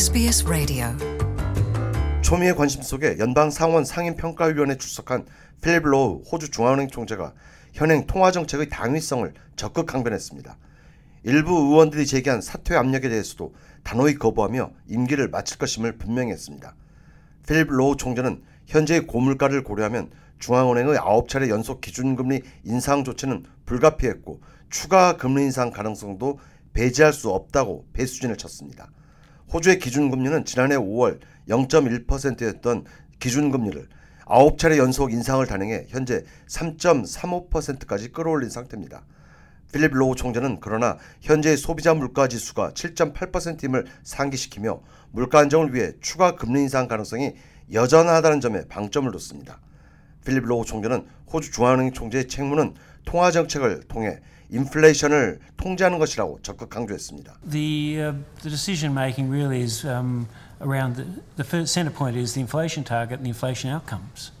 SBS Radio. 초미의 관심 속에 연방 상원 상임평가위원회 출석한 필립 로우 호주 중앙은행 총재가 현행 통화 정책의 당위성을 적극 강변했습니다. 일부 의원들이 제기한 사퇴 압력에 대해서도 단호히 거부하며 임기를 마칠 것임을 분명히 했습니다. 필립 로우 총재는 현재의 고물가를 고려하면 중앙은행의 9차례 연속 기준금리 인상 조치는 불가피했고 추가 금리 인상 가능성도 배제할 수 없다고 배수진을 쳤습니다. 호주의 기준금리는 지난해 5월 0.1%였던 기준금리를 9차례 연속 인상을 단행해 현재 3.35%까지 끌어올린 상태입니다. 필립 로우 총재는 그러나 현재의 소비자 물가 지수가 7.8%임을 상기시키며 물가 안정을 위해 추가 금리 인상 가능성이 여전하다는 점에 방점을 뒀습니다. 필립 로우 총재는 호주 중앙은행 총재의 책무는 통화 정책을 통해 인플레이션을 통제하는 것이라고 적극 강조했습니다. The, uh, the decision making really is um, around the, the first centre point is the inflation target and the inflation outcomes.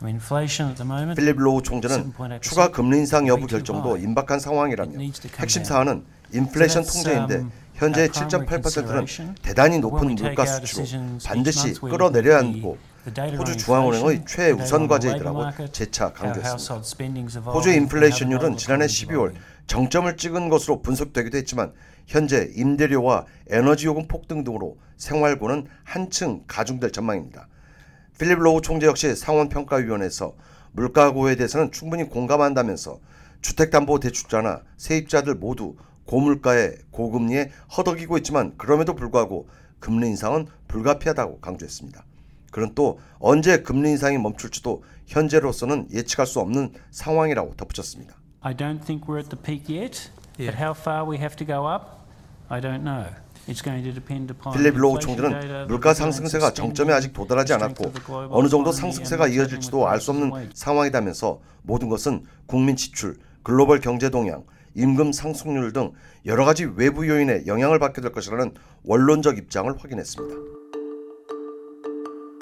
I mean, inflation at the moment. 필립 로우 총재는 7.8%. 추가 금리 인상 여부 결정도 임박한 상황이라며 핵심 사안은 인플레이션 통제인데 현재 7.8%는 대단히 높은 물가 수치로 반드시 끌어내려야 하고 호주 중앙은행의 최우선 과제이라고 재차 강조했습니다. 호주의 인플레이션율은 지난해 12월 정점을 찍은 것으로 분석되기도 했지만 현재 임대료와 에너지 요금 폭등 등으로 생활고는 한층 가중될 전망입니다. 필립 로우 총재 역시 상원평가위원회에서 물가고에 대해서는 충분히 공감한다면서 주택담보대출자나 세입자들 모두 고물가에 고금리에 허덕이고 있지만 그럼에도 불구하고 금리 인상은 불가피하다고 강조했습니다. 그는 또 언제 금리 인상이 멈출지도 현재로서는 예측할 수 없는 상황이라고 덧붙였습니다. I don't think we're at the peak yet, but how far we have to go up, I don't know. It's going to depend upon 필립 로우 총재는 물가 the 상승세가 정점에 아직 도달하지 않았고 어느 정도 상승세가 이어질지도 알 수 없는 상황이다면서 모든 것은 국민 지출, 글로벌 경제 동향, 임금 상승률 등 여러 가지 외부 요인에 영향을 받게 될 것이라는 원론적 입장을 확인했습니다.